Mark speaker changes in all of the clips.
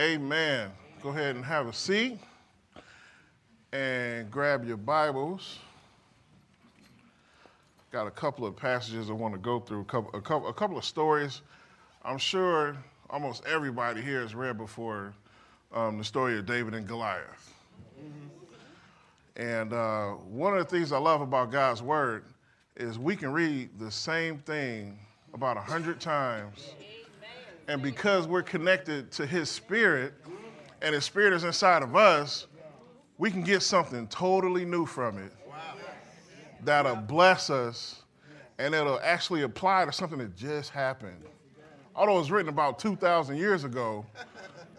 Speaker 1: Amen. Go ahead and have a seat and grab your Bibles. Got a couple of passages I want to go through, a couple, a couple, a couple of stories. I'm sure almost everybody here has read before um, the story of David and Goliath. And uh, one of the things I love about God's Word is we can read the same thing about a hundred times and because we're connected to His Spirit and His Spirit is inside of us, we can get something totally new from it that'll bless us and it'll actually apply to something that just happened. Although it was written about 2,000 years ago,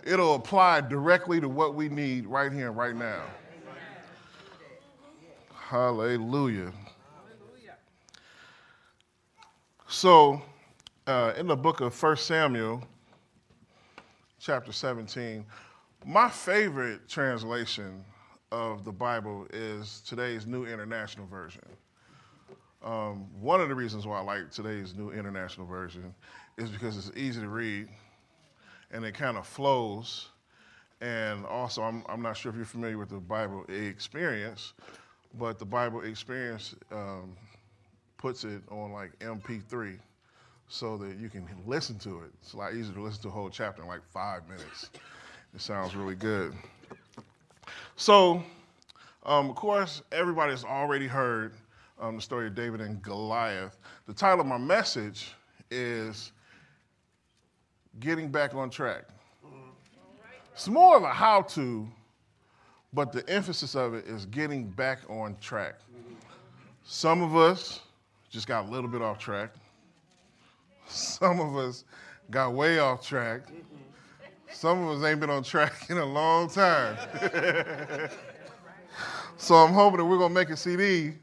Speaker 1: it'll apply directly to what we need right here and right now. Hallelujah. So, uh, in the book of 1 Samuel, chapter 17, my favorite translation of the Bible is today's New International Version. Um, one of the reasons why I like today's New International Version is because it's easy to read and it kind of flows. And also, I'm, I'm not sure if you're familiar with the Bible experience, but the Bible experience um, puts it on like MP3 so that you can listen to it. It's a lot easier to listen to a whole chapter in like five minutes. It sounds really good. So, um, of course, everybody has already heard um, the story of David and Goliath. The title of my message is Getting Back on Track. It's more of a how to, but the emphasis of it is getting back on track. Some of us just got a little bit off track. Some of us got way off track. Some of us ain't been on track in a long time. so I'm hoping that we're gonna make a CD.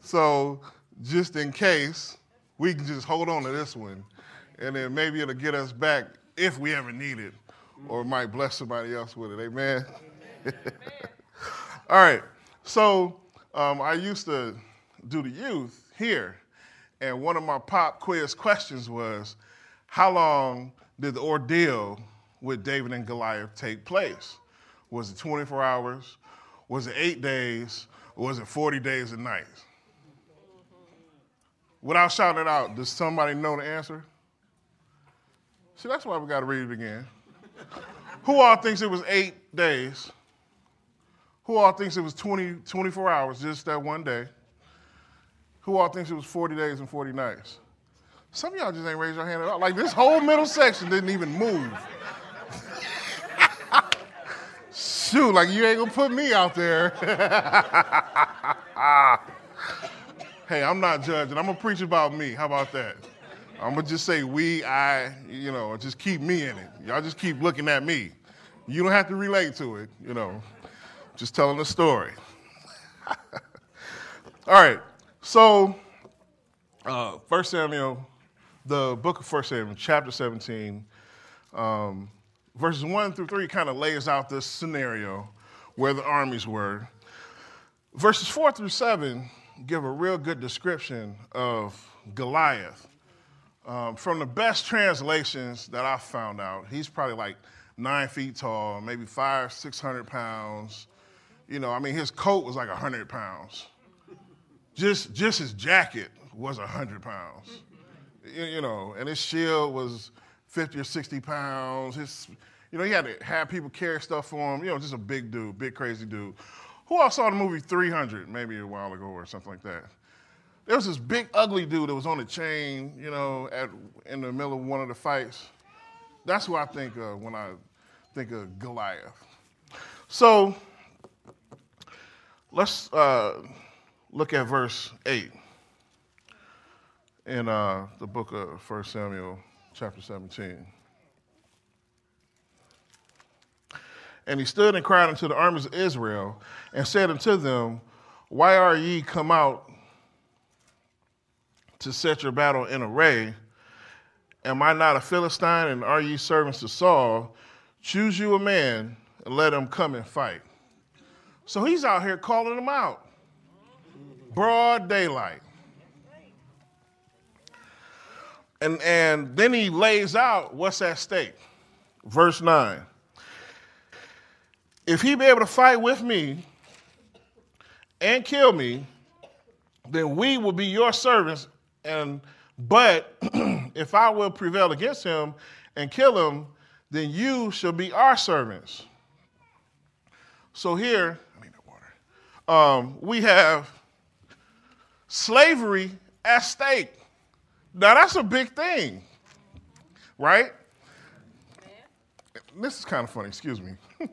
Speaker 1: So just in case, we can just hold on to this one, and then maybe it'll get us back if we ever need it, or might bless somebody else with it. Amen. All right. So um, I used to do the youth here, and one of my pop quiz questions was, how long did the ordeal with David and Goliath take place? Was it 24 hours? Was it eight days? Or was it 40 days and nights? Without shouting it out, does somebody know the answer? See, that's why we got to read it again. Who all thinks it was eight days? Who all thinks it was 20, 24 hours, just that one day? Who all thinks it was 40 days and 40 nights? Some of y'all just ain't raised your hand at all. Like this whole middle section didn't even move. Shoot, like you ain't gonna put me out there. hey, I'm not judging. I'm gonna preach about me. How about that? I'm gonna just say we, I, you know, just keep me in it. Y'all just keep looking at me. You don't have to relate to it, you know. Just telling the story. All right. So, uh, 1 Samuel, the book of 1 Samuel, chapter 17, um, verses 1 through 3 kind of lays out this scenario where the armies were. Verses 4 through 7 give a real good description of Goliath. Um, from the best translations that I found out, he's probably like nine feet tall, maybe five, 600 pounds. You know, I mean, his coat was like a 100 pounds just just his jacket was 100 pounds. You, you, know and his shield was 50 or 60 pounds. His you know he had to have people carry stuff for him. You know just a big dude big crazy dude. Who all saw the movie 300 maybe a while ago or something like that? There was this big ugly dude that was on a chain you know at, in the middle of one of the fights. That's who i think of when i think of goliath. So let's uh, look at verse 8 in uh, the book of 1 Samuel, chapter 17. And he stood and cried unto the armies of Israel and said unto them, Why are ye come out to set your battle in array? Am I not a Philistine, and are ye servants to Saul? Choose you a man and let him come and fight. So he's out here calling them out broad daylight. And, and then he lays out what's at stake. Verse 9. if he be able to fight with me and kill me, then we will be your servants. And but if I will prevail against him and kill him, then you shall be our servants. So here, I need water. Um, we have slavery at stake. Now that's a big thing, right? This is kind of funny, excuse me.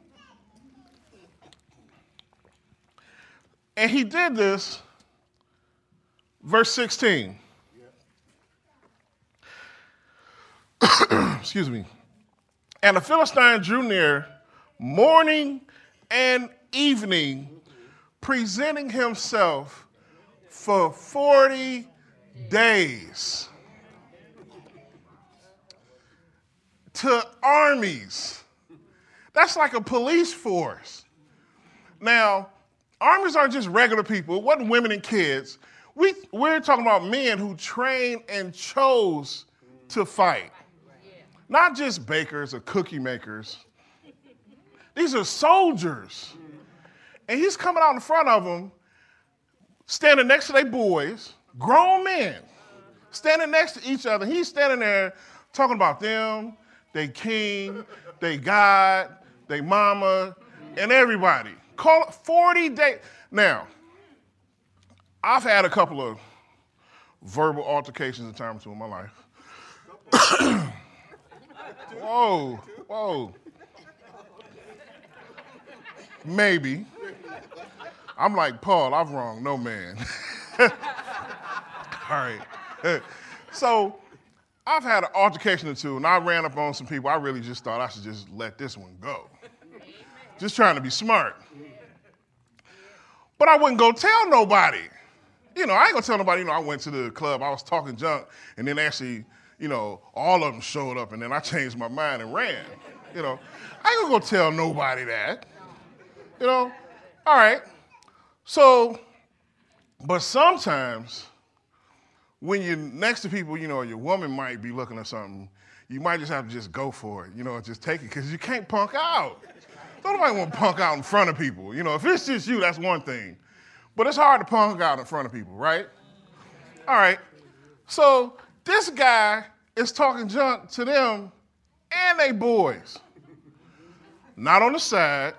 Speaker 1: and he did this, verse 16. excuse me. And the Philistine drew near morning and evening, presenting himself for 40 days to armies. That's like a police force. Now, armies aren't just regular people, it wasn't women and kids. We, we're talking about men who trained and chose to fight. Not just bakers or cookie makers. These are soldiers. And he's coming out in front of them, standing next to their boys, grown men, standing next to each other. He's standing there talking about them, they king, they God, they mama, and everybody. Call it 40 days. Now, I've had a couple of verbal altercations in time or two in my life. whoa, whoa. Maybe. I'm like, Paul, I've wronged no man. All right. so I've had an altercation or two, and I ran up on some people. I really just thought I should just let this one go. Just trying to be smart. But I wouldn't go tell nobody. You know, I ain't gonna tell nobody, you know, I went to the club, I was talking junk, and then actually, you know, all of them showed up, and then I changed my mind and ran. You know, I ain't gonna go tell nobody that. You know, all right. So, but sometimes when you're next to people, you know, your woman might be looking at something, you might just have to just go for it, you know, just take it because you can't punk out. Don't nobody want to punk out in front of people. You know, if it's just you, that's one thing. But it's hard to punk out in front of people, right? All right. So this guy is talking junk to them and they boys. Not on the side,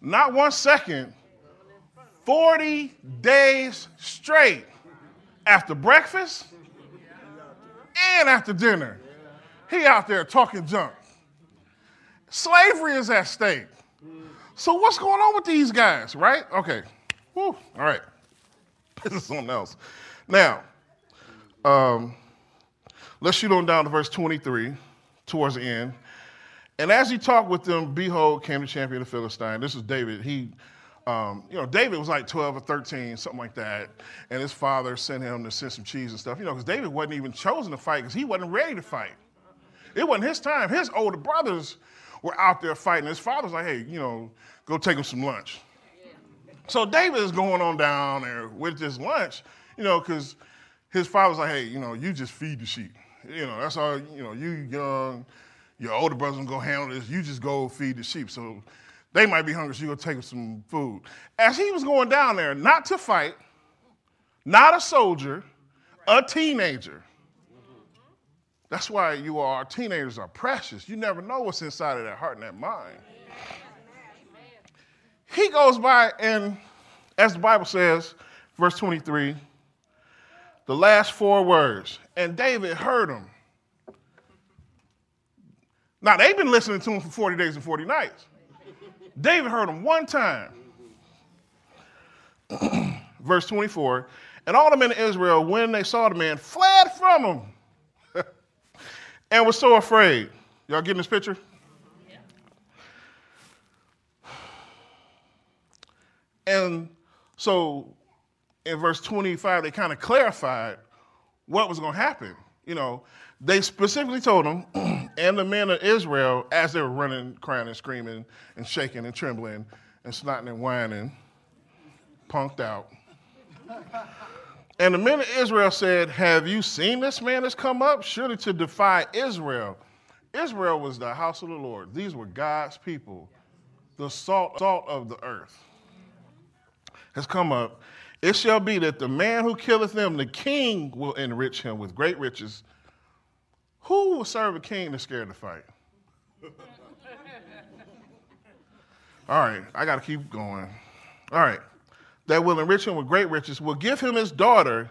Speaker 1: not one second, 40 days straight after breakfast and after dinner. He out there talking junk. Slavery is at stake. So what's going on with these guys, right? Okay. Whew. All right. This is something else. Now, um, let's shoot on down to verse 23, towards the end. And as he talked with them, behold, came the champion of Philistine. This is David. He, um, you know, David was like 12 or 13, something like that. And his father sent him to send some cheese and stuff, you know, because David wasn't even chosen to fight because he wasn't ready to fight. It wasn't his time. His older brothers were out there fighting. His father's like, hey, you know, go take him some lunch. So David is going on down there with this lunch, you know, because his father's like, hey, you know, you just feed the sheep. You know, that's all, you know, you young, your older brother's gonna go handle this. You just go feed the sheep. So they might be hungry, so you go take them some food. As he was going down there, not to fight, not a soldier, a teenager. That's why you are, teenagers are precious. You never know what's inside of that heart and that mind. He goes by, and as the Bible says, verse 23, the last four words, and David heard them. Now, they've been listening to him for 40 days and 40 nights. David heard him one time. Verse 24 And all the men of Israel, when they saw the man, fled from him and were so afraid. Y'all getting this picture? And so in verse 25, they kind of clarified what was going to happen. You know, they specifically told him, and the men of Israel, as they were running, crying, and screaming, and shaking, and trembling, and snotting and whining, punked out. and the men of Israel said, Have you seen this man that's come up? Surely to defy Israel. Israel was the house of the Lord, these were God's people. the salt, salt of the earth, has come up. It shall be that the man who killeth them, the king will enrich him with great riches. Who will serve a king that's scared to fight? All right, I got to keep going. All right. That will enrich him with great riches, will give him his daughter,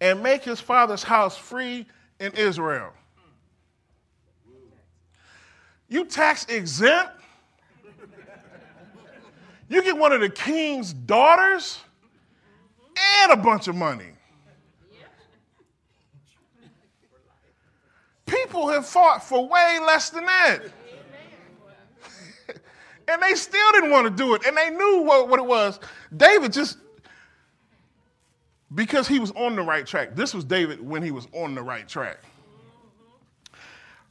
Speaker 1: and make his father's house free in Israel. You tax exempt? You get one of the king's daughters and a bunch of money. People have fought for way less than that. and they still didn't want to do it. And they knew what, what it was. David just, because he was on the right track. This was David when he was on the right track.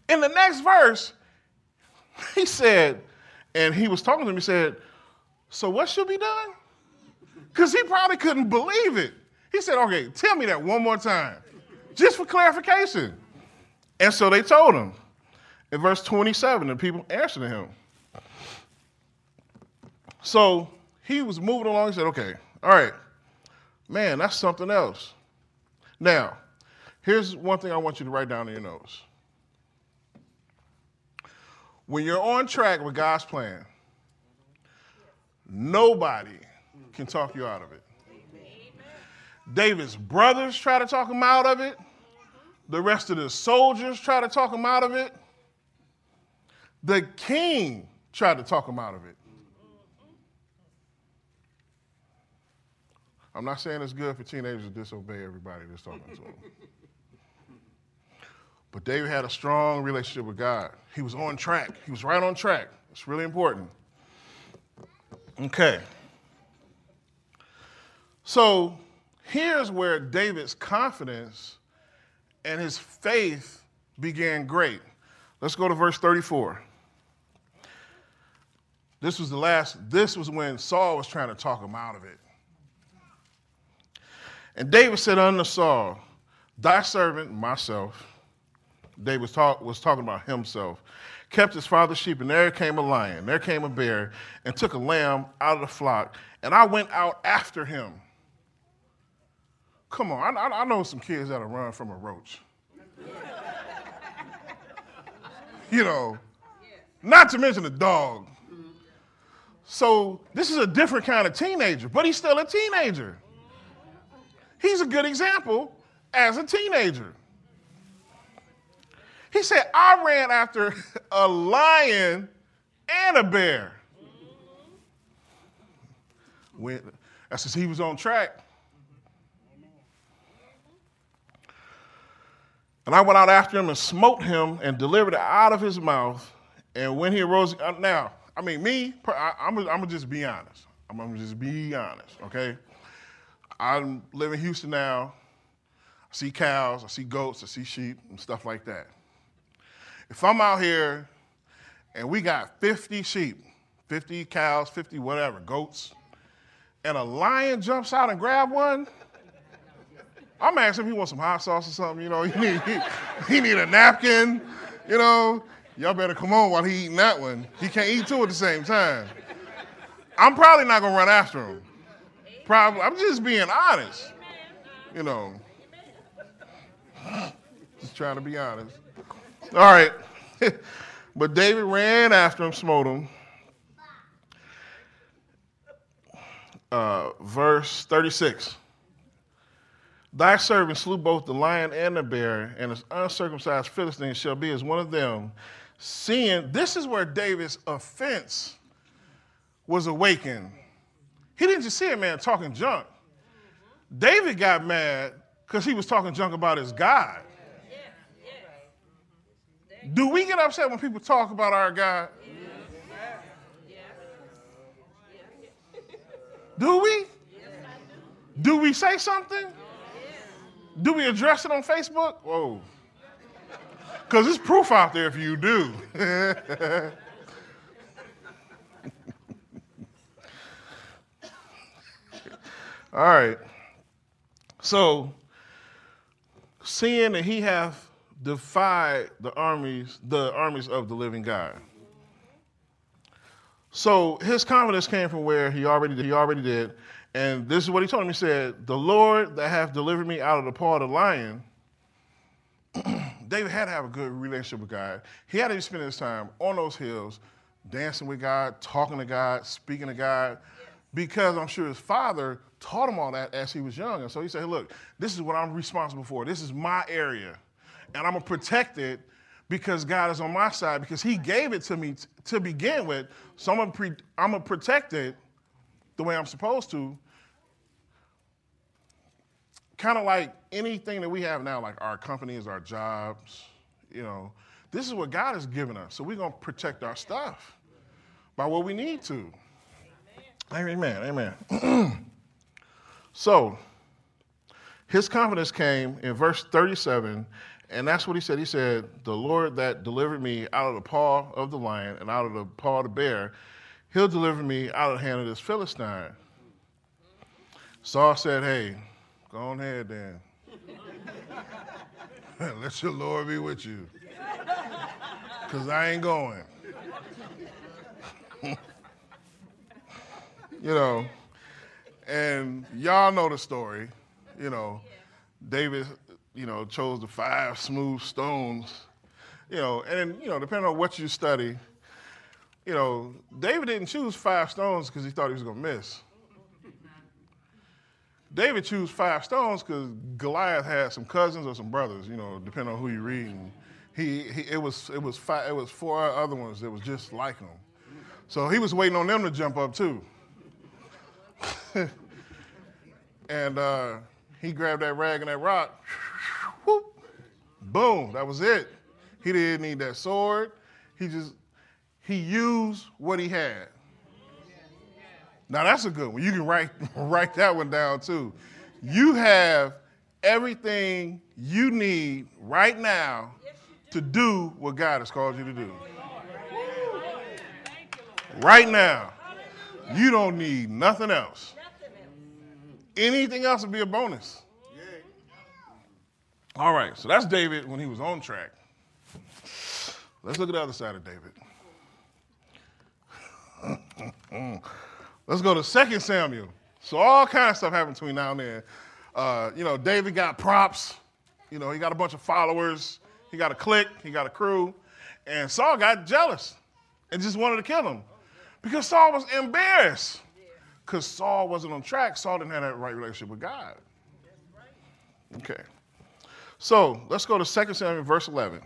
Speaker 1: In the next verse, he said, and he was talking to me, he said, So what should be done? Because he probably couldn't believe it. He said, Okay, tell me that one more time, just for clarification. And so they told him. In verse 27, the people answered him. So he was moving along. He said, Okay, all right, man, that's something else. Now, here's one thing I want you to write down in your notes. When you're on track with God's plan, nobody can talk you out of it. David's brothers try to talk him out of it. The rest of the soldiers try to talk him out of it. The king tried to talk him out of it. I'm not saying it's good for teenagers to disobey everybody that's talking to them. But David had a strong relationship with God. He was on track. He was right on track. It's really important. Okay. So here's where David's confidence and his faith began great. Let's go to verse 34. This was the last, this was when Saul was trying to talk him out of it. And David said unto Saul, Thy servant, myself, David was, talk, was talking about himself, kept his father's sheep, and there came a lion, there came a bear, and took a lamb out of the flock, and I went out after him. Come on, I, I know some kids that'll run from a roach. you know, not to mention a dog. So this is a different kind of teenager, but he's still a teenager. He's a good example as a teenager. He said, I ran after a lion and a bear. When, that's as he was on track. And I went out after him and smote him and delivered it out of his mouth. And when he arose, uh, now, I mean, me, I, am going to just be honest. I'm going to just be honest, okay? I live in Houston now. I see cows, I see goats, I see sheep, and stuff like that. If I'm out here and we got 50 sheep, 50 cows, 50 whatever, goats, and a lion jumps out and grab one, I'm asking him he wants some hot sauce or something, you know, he need, he, he need a napkin, you know, y'all better come on while he eating that one. He can't eat two at the same time. I'm probably not gonna run after him. Probably, I'm just being honest, you know. Just trying to be honest. All right. but David ran after him, smote him. Uh, verse 36. Thy servant slew both the lion and the bear, and his uncircumcised Philistine shall be as one of them. Seeing, this is where David's offense was awakened. He didn't just see a man talking junk. David got mad because he was talking junk about his God. Do we get upset when people talk about our God? Do we? Do we say something? Do we address it on Facebook? Whoa. Because there's proof out there if you do. All right. So, seeing that he hath defied the armies, the armies of the living God. So his confidence came from where he already did, he already did. And this is what he told him. He said, The Lord that hath delivered me out of the paw of the lion. David had to have a good relationship with God. He had to be spending his time on those hills, dancing with God, talking to God, speaking to God, because I'm sure his father taught him all that as he was young. And so he said, Look, this is what I'm responsible for. This is my area. And I'm going to protect it because God is on my side, because He gave it to me t- to begin with. So I'm I'm gonna protect it the way I'm supposed to. Kind of like anything that we have now, like our companies, our jobs, you know, this is what God has given us. So we're gonna protect our stuff by what we need to. Amen. Amen. so his confidence came in verse 37 and that's what he said. He said, The Lord that delivered me out of the paw of the lion and out of the paw of the bear, he'll deliver me out of the hand of this Philistine. Saul said, Hey, go on ahead then. Let your Lord be with you. Because I ain't going. you know, and y'all know the story. You know, David you know, chose the five smooth stones, you know, and you know, depending on what you study, you know, David didn't choose five stones because he thought he was going to miss. David chose five stones because Goliath had some cousins or some brothers, you know, depending on who you read. reading. He, he, it, was, it, was five, it was four other ones that was just like him. So he was waiting on them to jump up too. and uh, he grabbed that rag and that rock whoop, boom, that was it. He didn't need that sword. He just, he used what he had. Now that's a good one. You can write, write that one down too. You have everything you need right now to do what God has called you to do. Right now. You don't need nothing else. Anything else would be a bonus. All right, so that's David when he was on track. Let's look at the other side of David. Mm, mm, mm. Let's go to 2 Samuel. So all kind of stuff happened between now and then. Uh, you know, David got props. You know, he got a bunch of followers. He got a clique. He got a crew. And Saul got jealous and just wanted to kill him because Saul was embarrassed because Saul wasn't on track. Saul didn't have that right relationship with God. Okay. So let's go to 2 Samuel, verse 11.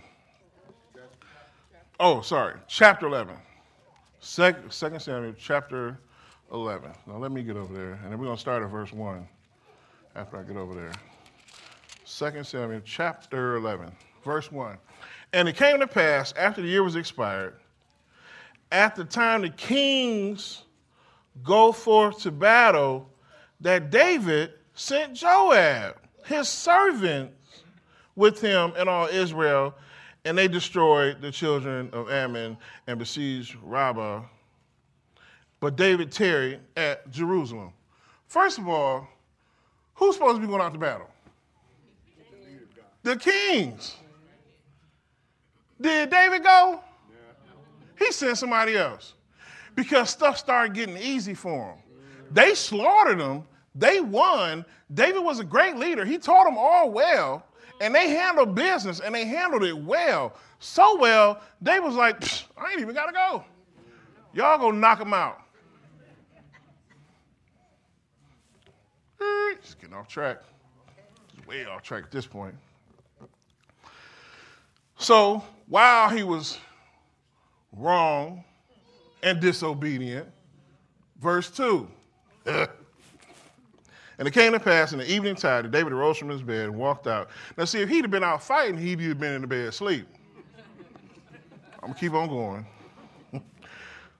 Speaker 1: Oh, sorry, chapter 11. 2 Samuel, chapter 11. Now let me get over there, and then we're going to start at verse 1 after I get over there. 2 Samuel, chapter 11, verse 1. And it came to pass after the year was expired, at the time the kings go forth to battle, that David sent Joab, his servant, with him and all Israel, and they destroyed the children of Ammon and besieged Rabbah. But David tarried at Jerusalem. First of all, who's supposed to be going out to battle? The kings. Did David go? He sent somebody else because stuff started getting easy for him. They slaughtered him. They won. David was a great leader. He taught them all well. And they handled business and they handled it well. So well, they was like, I ain't even got to go. Y'all gonna knock them out. Just getting off track. Just way off track at this point. So while he was wrong and disobedient, verse 2. And it came to pass in the evening tide that David arose from his bed and walked out. Now, see, if he'd have been out fighting, he'd have been in the bed asleep. I'm going to keep on going.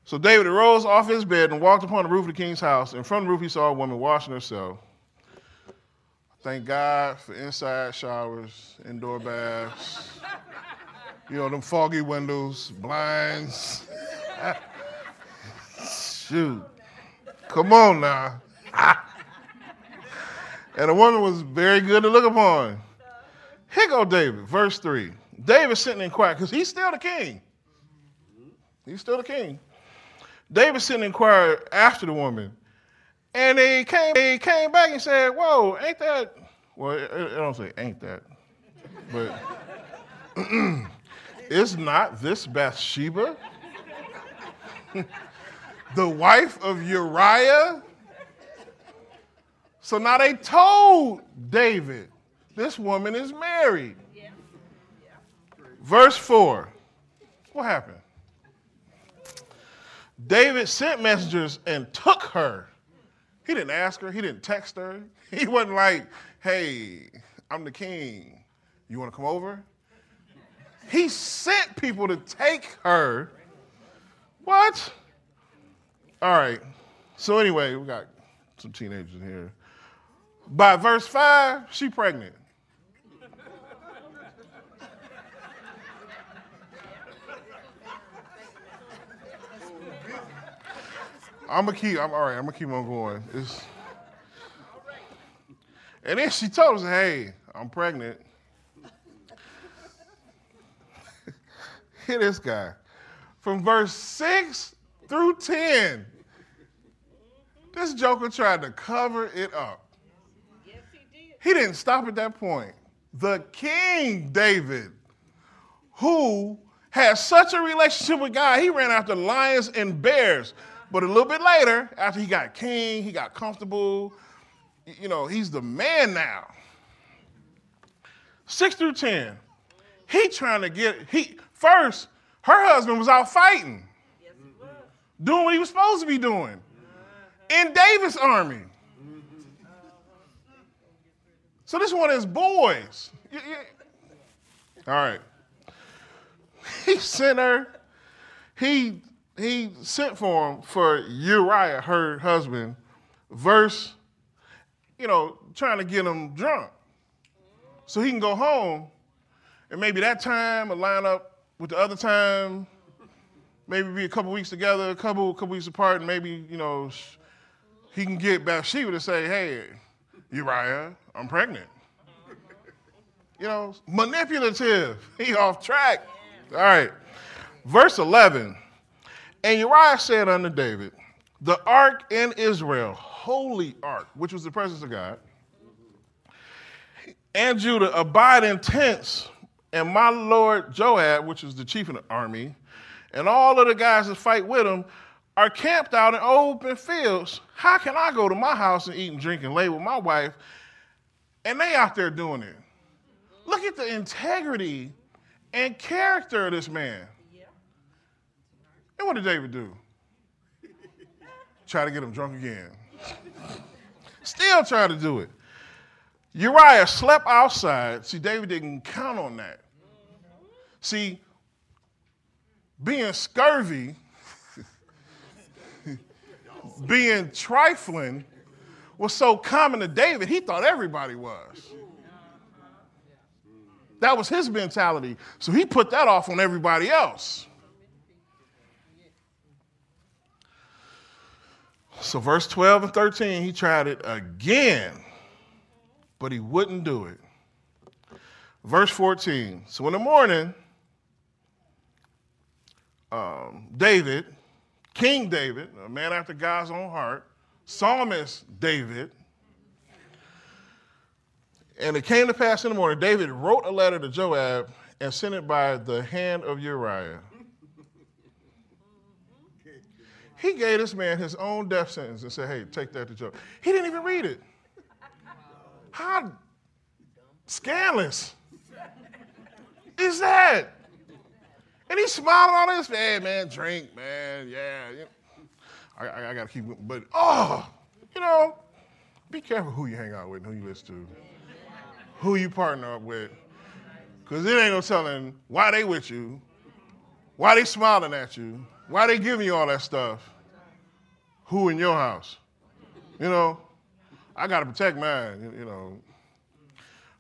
Speaker 1: so David arose off his bed and walked upon the roof of the king's house. And from the roof, he saw a woman washing herself. Thank God for inside showers, indoor baths, you know, them foggy windows, blinds. Shoot. Come on now. And the woman was very good to look upon. Here go David, verse 3. David sitting in quiet because he's still the king. He's still the king. David sent and inquired after the woman. And they came, they came back and said, Whoa, ain't that, well, I don't say ain't that, but is not this Bathsheba the wife of Uriah? So now they told David, this woman is married. Verse 4. What happened? David sent messengers and took her. He didn't ask her, he didn't text her. He wasn't like, hey, I'm the king. You want to come over? He sent people to take her. What? All right. So, anyway, we got some teenagers here. By verse 5, she pregnant. I'm gonna keep. I'm all right. I'm gonna keep on going. It's, and then she told us, "Hey, I'm pregnant." Hear this guy. From verse six through ten, this joker tried to cover it up. He did. He didn't stop at that point. The King David, who had such a relationship with God, he ran after lions and bears. But a little bit later, after he got king, he got comfortable, you know, he's the man now. Six through 10, he trying to get, he, first, her husband was out fighting, yes, was. doing what he was supposed to be doing in David's army. So this one is boys. All right. He sent her, he he sent for him for Uriah, her husband, verse, you know, trying to get him drunk. So he can go home and maybe that time will line up with the other time, maybe be a couple weeks together, a couple couple weeks apart, and maybe, you know, he can get Bathsheba to say, hey, Uriah, I'm pregnant. You know, manipulative. He off track. All right. Verse 11. And Uriah said unto David, The ark in Israel, holy ark, which was the presence of God, and Judah abide in tents, and my lord Joab, which is the chief of the army, and all of the guys that fight with him are camped out in open fields. How can I go to my house and eat and drink and lay with my wife, and they out there doing it? Look at the integrity and character of this man. And what did David do? Try to get him drunk again. Still try to do it. Uriah slept outside. See, David didn't count on that. See, being scurvy, being trifling, was so common to David, he thought everybody was. That was his mentality. So he put that off on everybody else. So, verse 12 and 13, he tried it again, but he wouldn't do it. Verse 14, so in the morning, um, David, King David, a man after God's own heart, psalmist David, and it came to pass in the morning, David wrote a letter to Joab and sent it by the hand of Uriah. He gave this man his own death sentence and said, hey, take that to Joab. He didn't even read it. How scandalous is that? And he's smiling on this, hey, man, drink, man, yeah. I, I, I got to keep, going. but, oh, you know, be careful who you hang out with and who you listen to, who you partner up with. Because it ain't no telling why they with you, why they smiling at you, why they giving you all that stuff who in your house? You know, I got to protect mine, you know.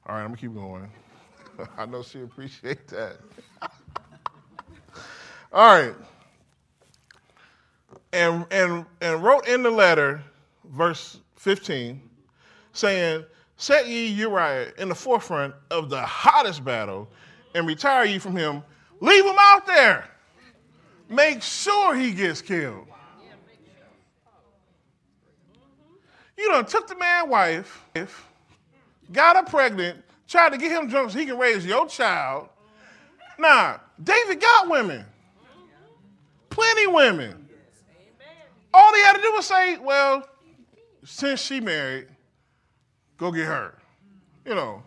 Speaker 1: All right, I'm going to keep going. I know she appreciate that. All right. And, and, and wrote in the letter, verse 15, saying, Set ye Uriah in the forefront of the hottest battle and retire ye from him. Leave him out there. Make sure he gets killed. You done took the man wife, got her pregnant, tried to get him drunk so he can raise your child. Nah, David got women. Plenty women. All he had to do was say, well, since she married, go get her. You know,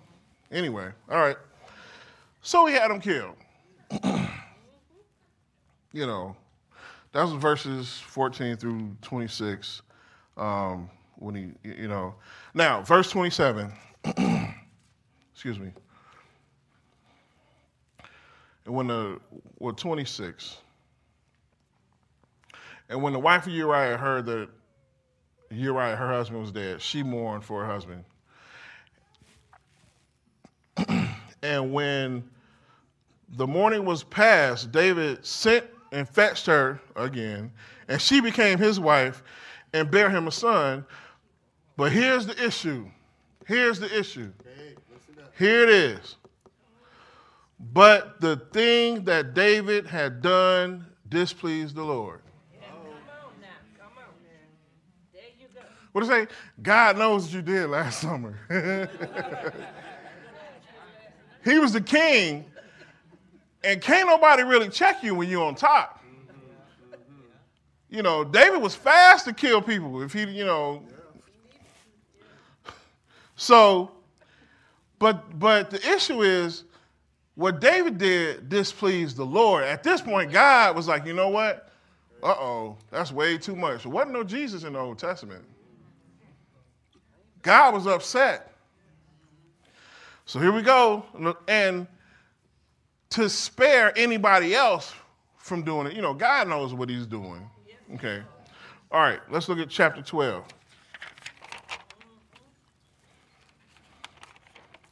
Speaker 1: anyway, all right. So he had him killed. you know, that was verses 14 through 26. Um, when he, you know, now verse 27. excuse me. And when the, well, 26. And when the wife of Uriah heard that Uriah, her husband, was dead, she mourned for her husband. and when the morning was past, David sent and fetched her again, and she became his wife and bare him a son. But here's the issue. Here's the issue. Here it is. But the thing that David had done displeased the Lord. What it say? God knows what you did last summer. he was the king, and can't nobody really check you when you're on top. You know, David was fast to kill people if he, you know. So, but but the issue is what David did displeased the Lord. At this point, God was like, you know what? Uh-oh, that's way too much. There wasn't no Jesus in the Old Testament. God was upset. So here we go. And to spare anybody else from doing it, you know, God knows what he's doing. Okay. All right, let's look at chapter 12.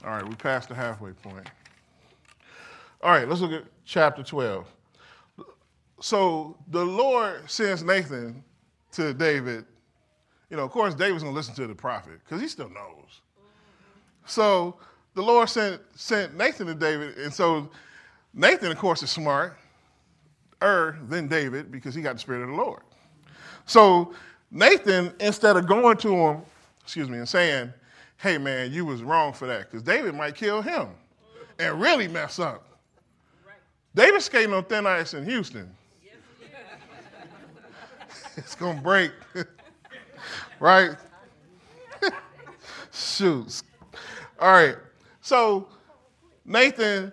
Speaker 1: All right, we passed the halfway point. All right, let's look at chapter 12. So the Lord sends Nathan to David you know, of course, David's going to listen to the prophet because he still knows. So the Lord sent, sent Nathan to David, and so Nathan, of course, is smart, er than David because he got the Spirit of the Lord. So Nathan, instead of going to him, excuse me, and saying, hey man, you was wrong for that, because David might kill him and really mess up. David's skating on thin ice in Houston. it's going to break right? Shoots. All right. So Nathan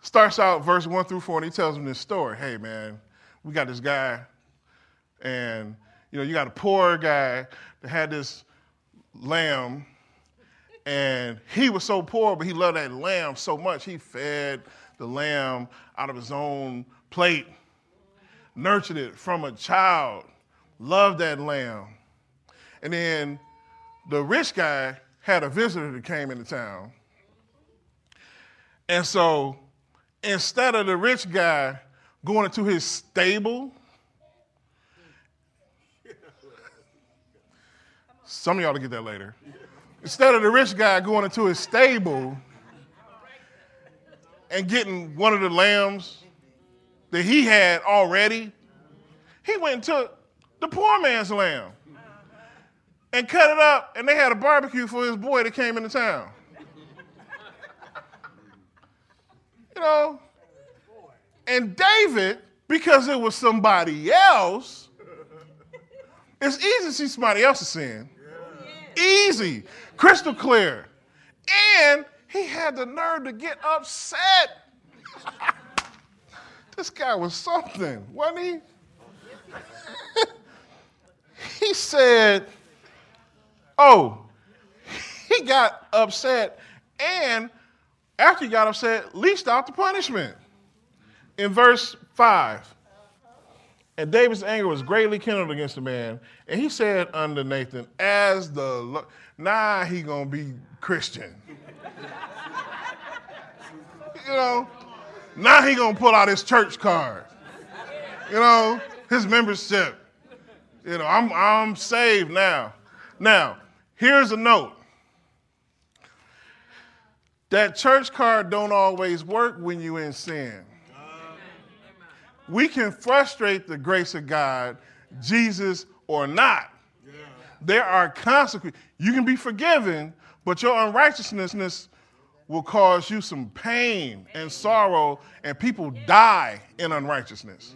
Speaker 1: starts out verse 1 through 4, and he tells him this story. Hey, man, we got this guy, and you know, you got a poor guy that had this lamb, and he was so poor, but he loved that lamb so much, he fed the lamb out of his own plate, nurtured it from a child, loved that lamb. And then the rich guy had a visitor that came into town. And so instead of the rich guy going into his stable, some of y'all to get that later. Instead of the rich guy going into his stable and getting one of the lambs that he had already, he went and took the poor man's lamb and cut it up, and they had a barbecue for his boy that came into town. you know? And David, because it was somebody else, it's easy to see somebody else's sin. Easy, crystal clear. And he had the nerve to get upset. this guy was something, wasn't he? he said, Oh, he got upset, and after he got upset, leased out the punishment. In verse 5, and David's anger was greatly kindled against the man, and he said unto Nathan, As the now nah, he gonna be Christian. you know, now he gonna pull out his church card. You know, his membership. You know, I'm I'm saved now. Now, Here's a note. That church card don't always work when you in sin. We can frustrate the grace of God, Jesus or not. There are consequences. You can be forgiven, but your unrighteousness will cause you some pain and sorrow, and people die in unrighteousness.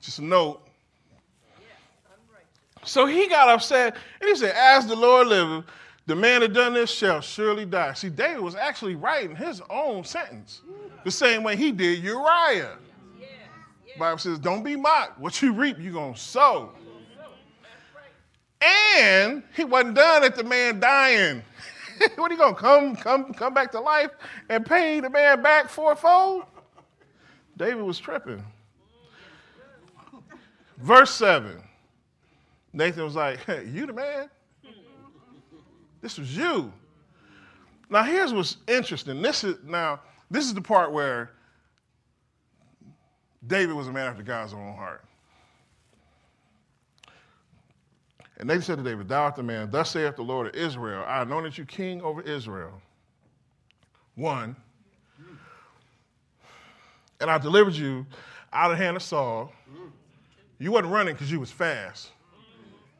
Speaker 1: Just a note. So he got upset and he said, As the Lord liveth, the man that done this shall surely die. See, David was actually writing his own sentence the same way he did Uriah. Bible says, Don't be mocked. What you reap, you're going to sow. And he wasn't done at the man dying. what are you gonna come, come, come back to life and pay the man back fourfold? David was tripping. Verse 7. Nathan was like, hey, you the man? This was you. Now here's what's interesting. This is now, this is the part where David was a man after God's own heart. And they said to David, Thou art the man, thus saith the Lord of Israel, I anointed you king over Israel. One. And I delivered you out of the hand of Saul. You wasn't running because you was fast.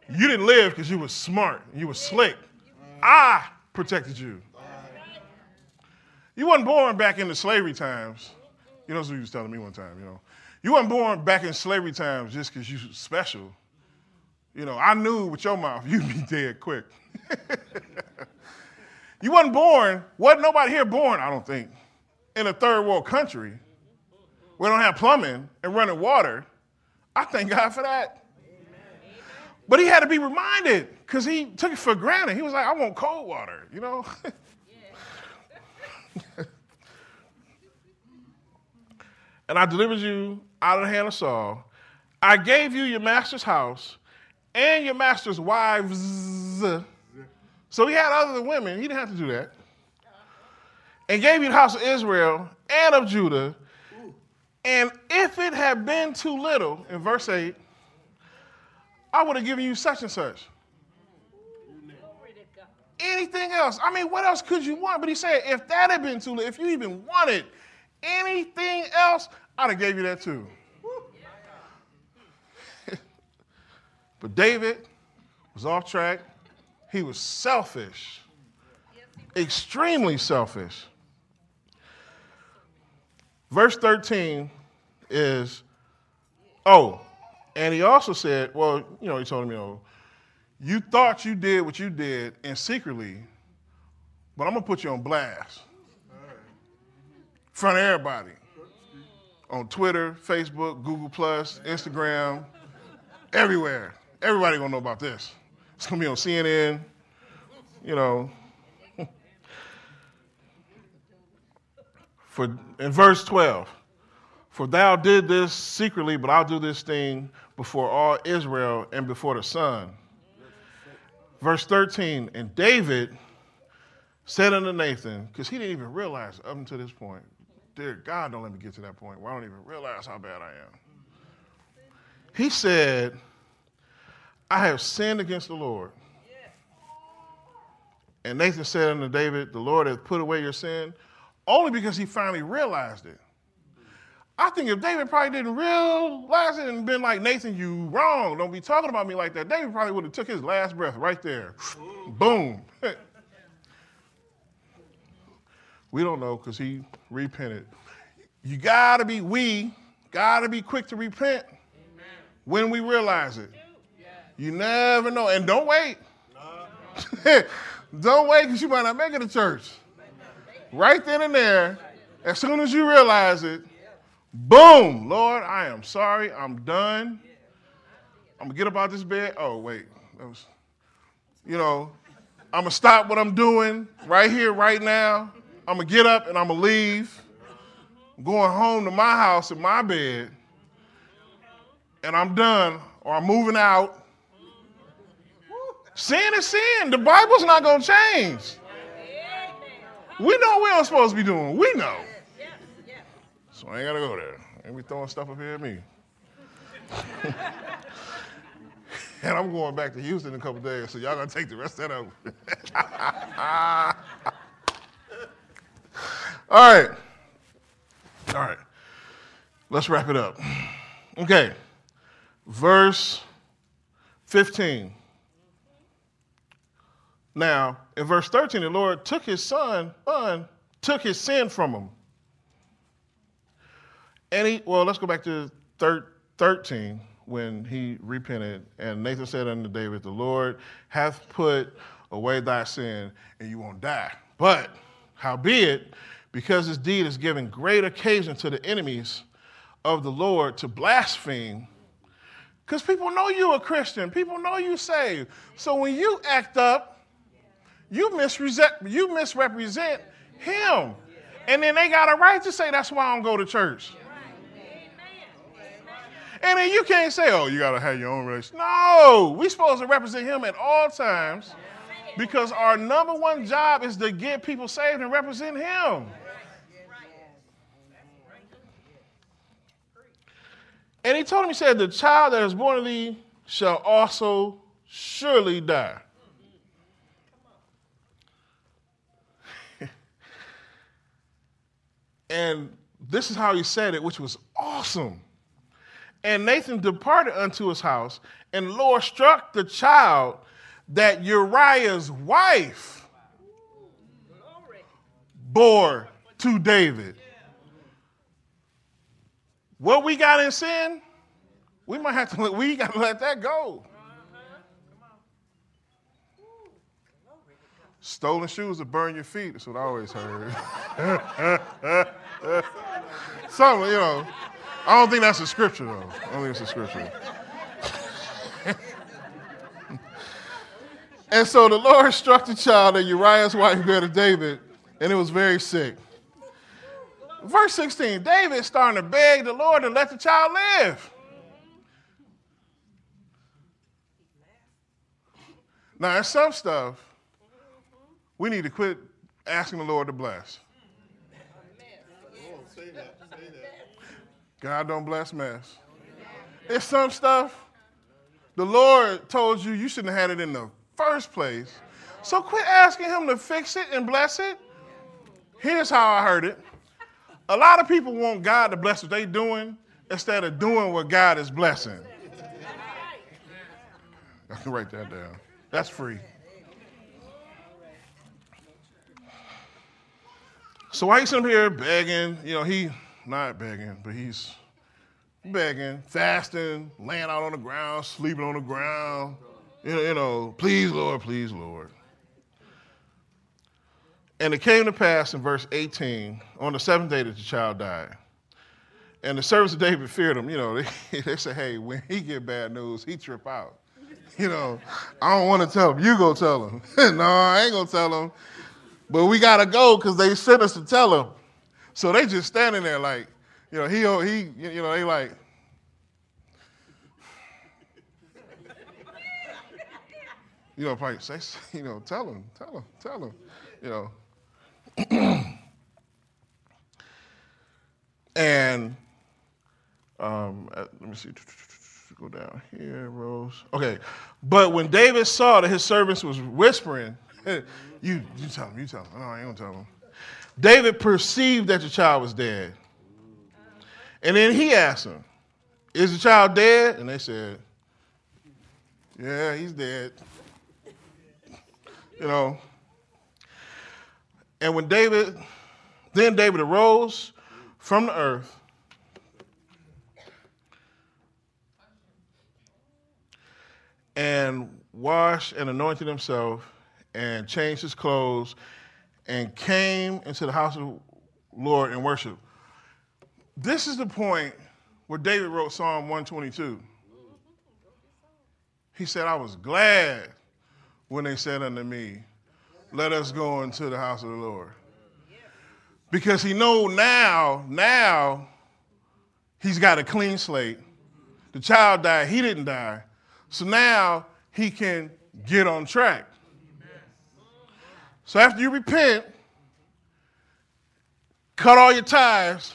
Speaker 1: You didn't live because you was smart. You was slick. I protected you. You wasn't born back in the slavery times. You know, what he was telling me one time, you know. You wasn't born back in slavery times just because you special. You know, I knew with your mouth you'd be dead quick. you wasn't born, wasn't nobody here born, I don't think, in a third world country. We don't have plumbing and running water. I thank God for that. But he had to be reminded because he took it for granted. He was like, I want cold water, you know? and I delivered you out of the hand of Saul. I gave you your master's house and your master's wives. So he had other women. He didn't have to do that. And gave you the house of Israel and of Judah. And if it had been too little, in verse 8, I would have given you such and such. Anything else? I mean, what else could you want? But he said, if that had been too late, if you even wanted anything else, I'd have gave you that too. But David was off track. He was selfish, extremely selfish. Verse 13 is, oh, and he also said, well, you know, he told him, you know, you thought you did what you did and secretly, but I'm gonna put you on blast. In front of everybody. On Twitter, Facebook, Google Plus, Instagram, everywhere. Everybody gonna know about this. It's gonna be on CNN, you know. For in verse 12, for thou did this secretly, but I'll do this thing before all Israel and before the sun. Verse 13, and David said unto Nathan, because he didn't even realize up until this point, dear God, don't let me get to that point where I don't even realize how bad I am. He said, I have sinned against the Lord. And Nathan said unto David, The Lord has put away your sin, only because he finally realized it. I think if David probably didn't realize it and been like, Nathan, you wrong. Don't be talking about me like that. David probably would have took his last breath right there. Boom. we don't know because he repented. You gotta be, we gotta be quick to repent Amen. when we realize it. You never know. And don't wait. don't wait because you might not make it to church. Right then and there, as soon as you realize it, boom, Lord, I am sorry. I'm done. I'm to get up out this bed. Oh, wait. That was, you know, I'm to stop what I'm doing right here, right now. I'm to get up and I'm to leave. I'm going home to my house in my bed. And I'm done, or I'm moving out Sin is sin. The Bible's not to change. We know what we're supposed to be doing. We know. So I ain't got to go there. Ain't be throwing stuff up here at me. and I'm going back to Houston in a couple days, so y'all to take the rest of that over. All right. All right. Let's wrap it up. Okay. Verse 15. Now, in verse 13, the Lord took his son, son, took his sin from him. And he, well, let's go back to thir- 13 when he repented. And Nathan said unto David, The Lord hath put away thy sin, and you won't die. But, howbeit, because this deed is given great occasion to the enemies of the Lord to blaspheme, because people know you're a Christian, people know you saved. So when you act up, you misrepresent, you misrepresent him. And then they got a right to say, that's why I don't go to church. And then you can't say, oh, you got to have your own relationship. No, we're supposed to represent him at all times because our number one job is to get people saved and represent him. And he told him, he said, the child that is born of thee shall also surely die. and this is how he said it, which was awesome. And Nathan departed unto his house, and the Lord struck the child that Uriah's wife bore to David. What we got in sin, we might have to let, we got to let that go. Stolen shoes will burn your feet. That's what I always heard. Something, you know. I don't think that's a scripture, though. I don't think it's a scripture. and so the Lord struck the child that Uriah's wife bare to David, and it was very sick. Verse 16 David starting to beg the Lord to let the child live. Now, there's some stuff we need to quit asking the Lord to bless. God don't bless mess. It's some stuff the Lord told you you shouldn't have had it in the first place. So quit asking Him to fix it and bless it. Here's how I heard it. A lot of people want God to bless what they're doing instead of doing what God is blessing. I can write that down. That's free. So why he's sitting here begging, you know, he not begging, but he's begging, fasting, laying out on the ground, sleeping on the ground. You know, you know, please, Lord, please, Lord. And it came to pass in verse 18, on the seventh day that the child died. And the servants of David feared him. You know, they, they say, hey, when he get bad news, he trip out. You know, I don't want to tell him. You go tell him. no, I ain't going to tell him. But we got to go because they sent us to tell him. So they just standing there like, you know, he, he you know, they like, you know, probably say, you know, tell him, tell him, tell him, you know. and um, let me see, go down here, Rose. Okay, but when David saw that his servants was whispering, you, you tell him, you tell him. No, I ain't gonna tell him. David perceived that the child was dead. And then he asked him, Is the child dead? And they said, Yeah, he's dead. You know. And when David, then David arose from the earth. And washed and anointed himself and changed his clothes and came into the house of the Lord and worshiped. This is the point where David wrote Psalm 122. He said, I was glad when they said unto me, Let us go into the house of the Lord. Because he know now, now he's got a clean slate. The child died, he didn't die. So now he can get on track. So after you repent, cut all your ties,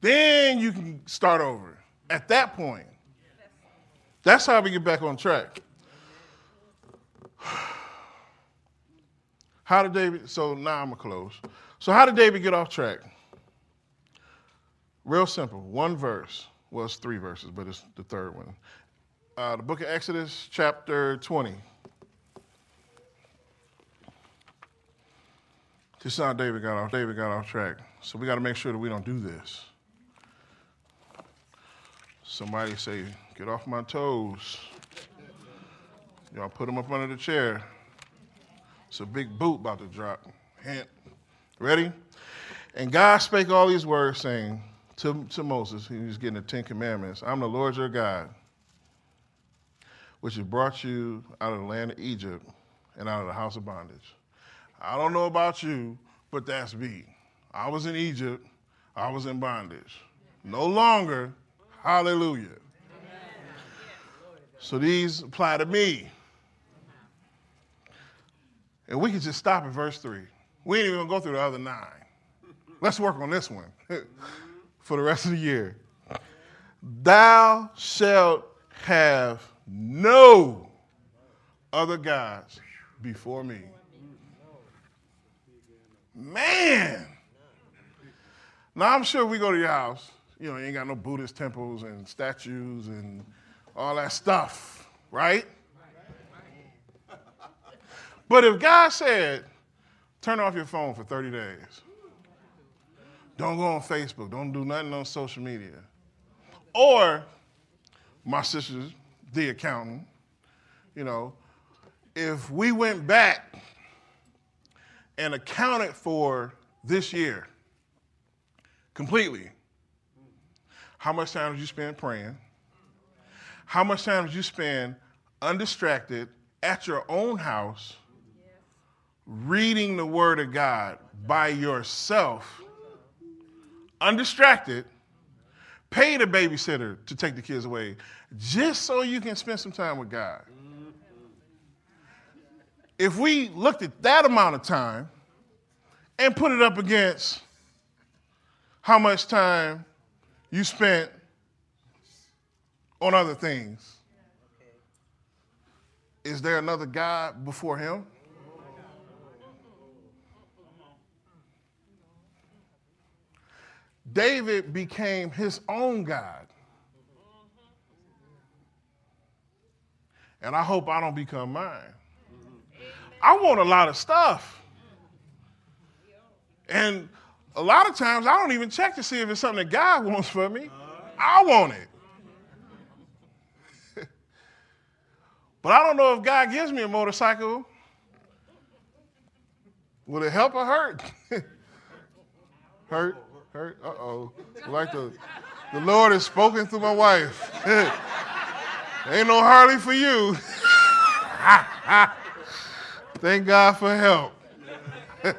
Speaker 1: then you can start over. At that point, that's how we get back on track. How did David, so now I'm to close. So, how did David get off track? Real simple. One verse. Well, it's three verses, but it's the third one. Uh, the book of Exodus, chapter 20. Just how David got off. David got off track. So we got to make sure that we don't do this. Somebody say, "Get off my toes." Y'all put them up under the chair. It's a big boot about to drop. Hint. Ready? And God spake all these words, saying to, to Moses, he was getting the Ten Commandments I'm the Lord your God, which has brought you out of the land of Egypt and out of the house of bondage. I don't know about you, but that's me. I was in Egypt, I was in bondage. No longer, hallelujah. So these apply to me. And we can just stop at verse 3. We ain't even gonna go through the other nine. Let's work on this one for the rest of the year. Thou shalt have no other gods before me. Man. Now I'm sure we go to your house, you know, you ain't got no Buddhist temples and statues and all that stuff, right? But if God said, turn off your phone for 30 days, don't go on Facebook, don't do nothing on social media. Or my sister's the accountant, you know, if we went back and accounted for this year completely, how much time did you spend praying? How much time did you spend undistracted at your own house reading the Word of God by yourself, undistracted, paid a babysitter to take the kids away just so you can spend some time with God. If we looked at that amount of time and put it up against how much time you spent on other things, is there another God before him? David became his own God. And I hope I don't become mine. I want a lot of stuff. And a lot of times I don't even check to see if it's something that God wants for me. I want it. but I don't know if God gives me a motorcycle. Will it help or hurt? hurt? Hurt? Uh oh. Like the, the Lord has spoken through my wife. Ain't no Harley for you. Thank God for help.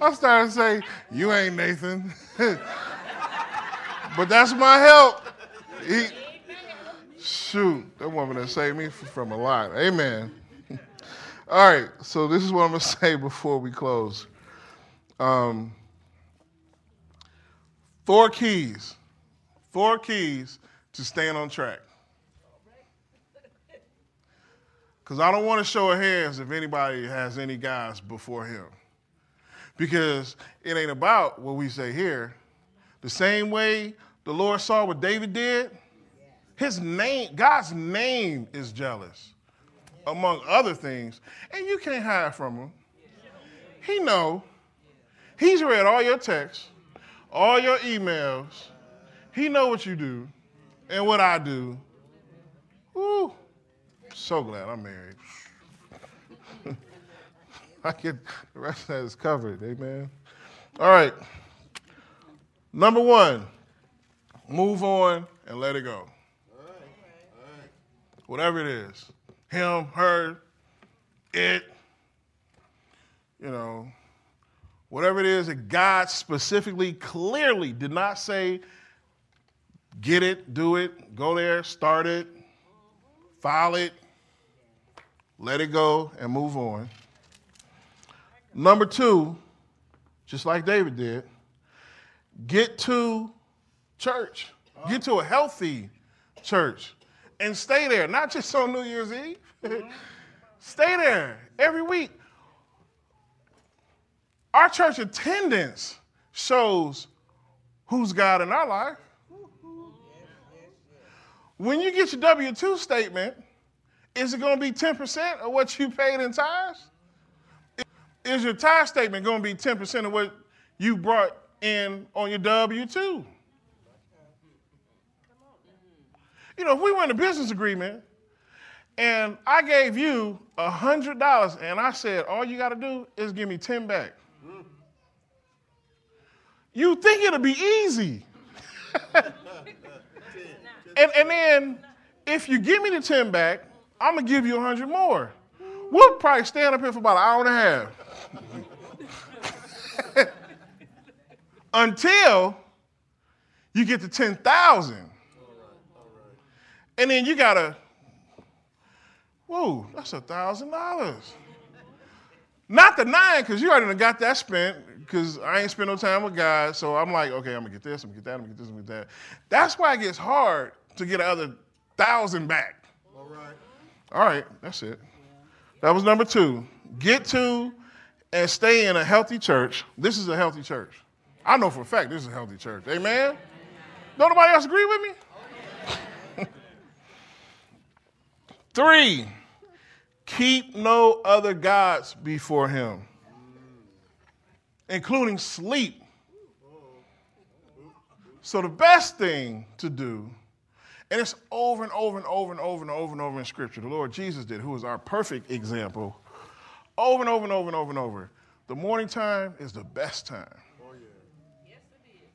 Speaker 1: I started to say, You ain't Nathan. but that's my help. He, shoot, that woman that saved me from a lot. Amen. All right, so this is what I'm going to say before we close. Um, four keys, four keys to staying on track. Because I don't want to show hands if anybody has any guys before him. Because it ain't about what we say here. The same way the Lord saw what David did, his name, God's name is jealous among other things, and you can't hide from him. He know. He's read all your texts, all your emails. He know what you do and what I do. Ooh, so glad I'm married. I get the rest of that is covered. Amen. All right. Number one, move on and let it go. Whatever it is him, her, it, you know, whatever it is that God specifically, clearly did not say, get it, do it, go there, start it, file it, let it go, and move on. Number two, just like David did, get to church, get to a healthy church and stay there, not just on New Year's Eve. stay there every week. Our church attendance shows who's God in our life. When you get your W 2 statement Is it going to be 10% of what you paid in tithes? Is your tithe statement going to be 10% of what you brought in on your W 2? You know, if we were in a business agreement and I gave you $100 and I said, all you got to do is give me 10 back. You think it'll be easy. and, and then if you give me the 10 back, I'm to give you a 100 more. We'll probably stand up here for about an hour and a half. Until you get to 10,000. And then you got to, whoa, that's a $1,000. Not the nine, because you already got that spent, because I ain't spent no time with God. So I'm like, okay, I'm to get this, I'm to get that, I'm to get this, I'm to get that. That's why it gets hard to get another thousand back. All right. All right, that's it. That was number two. Get to and stay in a healthy church. This is a healthy church. I know for a fact this is a healthy church. Amen? Don't nobody else agree with me? Three, keep no other gods before him, including sleep. So, the best thing to do, and it's over and over and over and over and over and over in Scripture, the Lord Jesus did, who is our perfect example, over and over and over and over and over. The morning time is the best time. Oh, yeah. Yes, it is.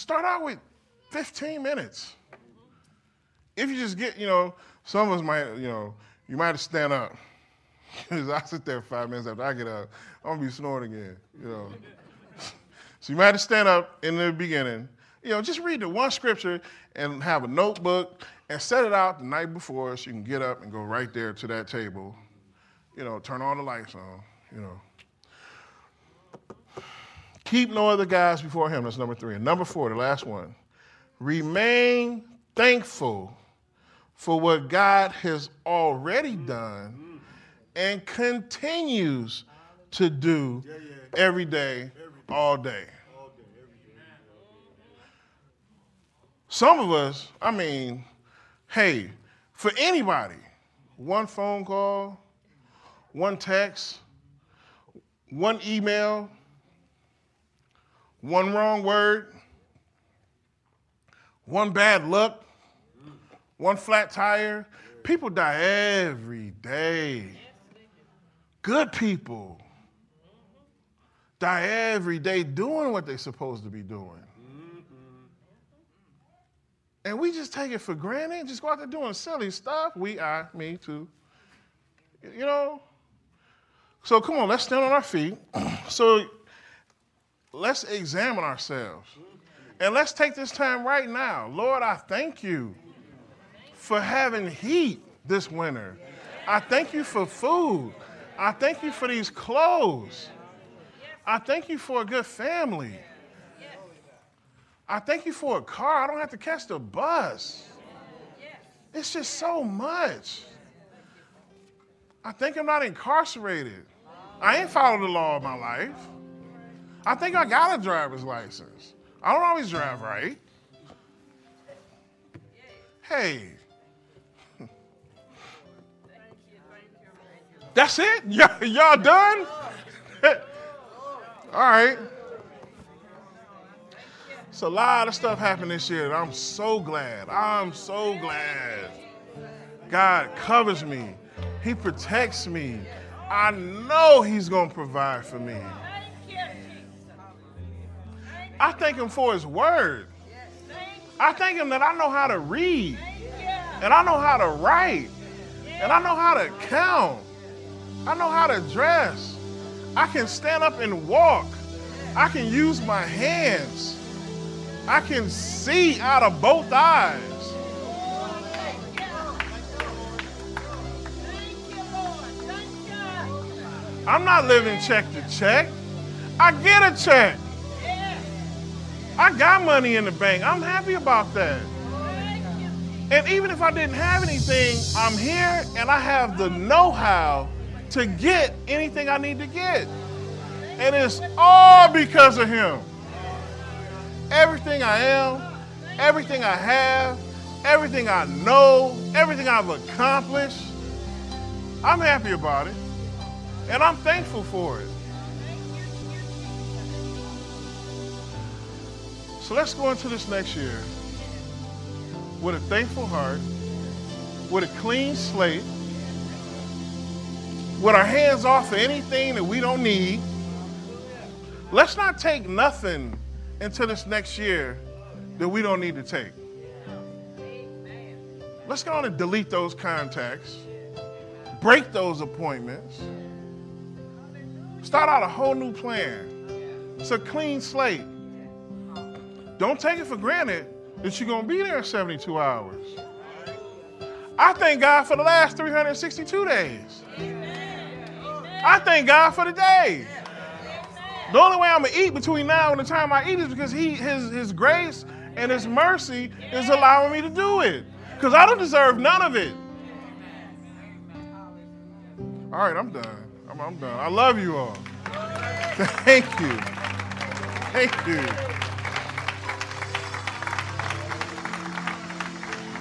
Speaker 1: Start out with 15 minutes. If you just get, you know, some of us might, you know, you might stand up. Because I sit there five minutes after I get up, I'm gonna be snoring again, you know. so you might have to stand up in the beginning. You know, just read the one scripture and have a notebook and set it out the night before so you can get up and go right there to that table. You know, turn all the lights on, you know. Keep no other guys before him. That's number three. And number four, the last one. Remain thankful for what God has already done and continues to do every day, all day. Some of us, I mean, hey, for anybody, one phone call, one text, one email, one wrong word, one bad look, one flat tire. People die every day. Good people die every day doing what they're supposed to be doing. And we just take it for granted, just go out there doing silly stuff. We, I, me too. You know? So come on, let's stand on our feet. so let's examine ourselves. And let's take this time right now. Lord, I thank you for having heat this winter. I thank you for food. I thank you for these clothes. I thank you for a good family. I thank you for a car. I don't have to catch the bus. It's just so much. I think I'm not incarcerated. I ain't followed the law of my life. I think I got a driver's license. I don't always drive right. Hey, That's it? Y- y'all done? All right. So a lot of stuff happened this year, and I'm so glad. I'm so glad. God covers me. He protects me. I know He's going to provide for me. I thank Him for His word. I thank Him that I know how to read, and I know how to write, and I know how to count. I know how to dress. I can stand up and walk. I can use my hands. I can see out of both eyes. I'm not living check to check. I get a check. I got money in the bank. I'm happy about that. And even if I didn't have anything, I'm here and I have the know how to get anything I need to get. And it's all because of Him. Everything I am, everything I have, everything I know, everything I've accomplished, I'm happy about it. And I'm thankful for it. So let's go into this next year with a thankful heart, with a clean slate, with our hands off of anything that we don't need. Let's not take nothing into this next year that we don't need to take. Let's go on and delete those contacts, break those appointments, start out a whole new plan. It's a clean slate. Don't take it for granted that you're going to be there in 72 hours. I thank God for the last 362 days. I thank God for the day. The only way I'm gonna eat between now and the time I eat is because He, His, His grace and His mercy is allowing me to do it. Because I don't deserve none of it. All right, I'm done. I'm, I'm done. I love you all. Thank you. Thank you.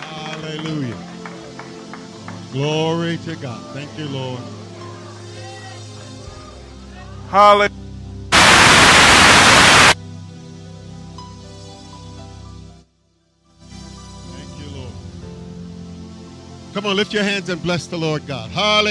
Speaker 2: Hallelujah. Glory to God. Thank you, Lord.
Speaker 1: Hallelujah.
Speaker 2: Come on, lift your hands and bless the Lord God. Hallelujah.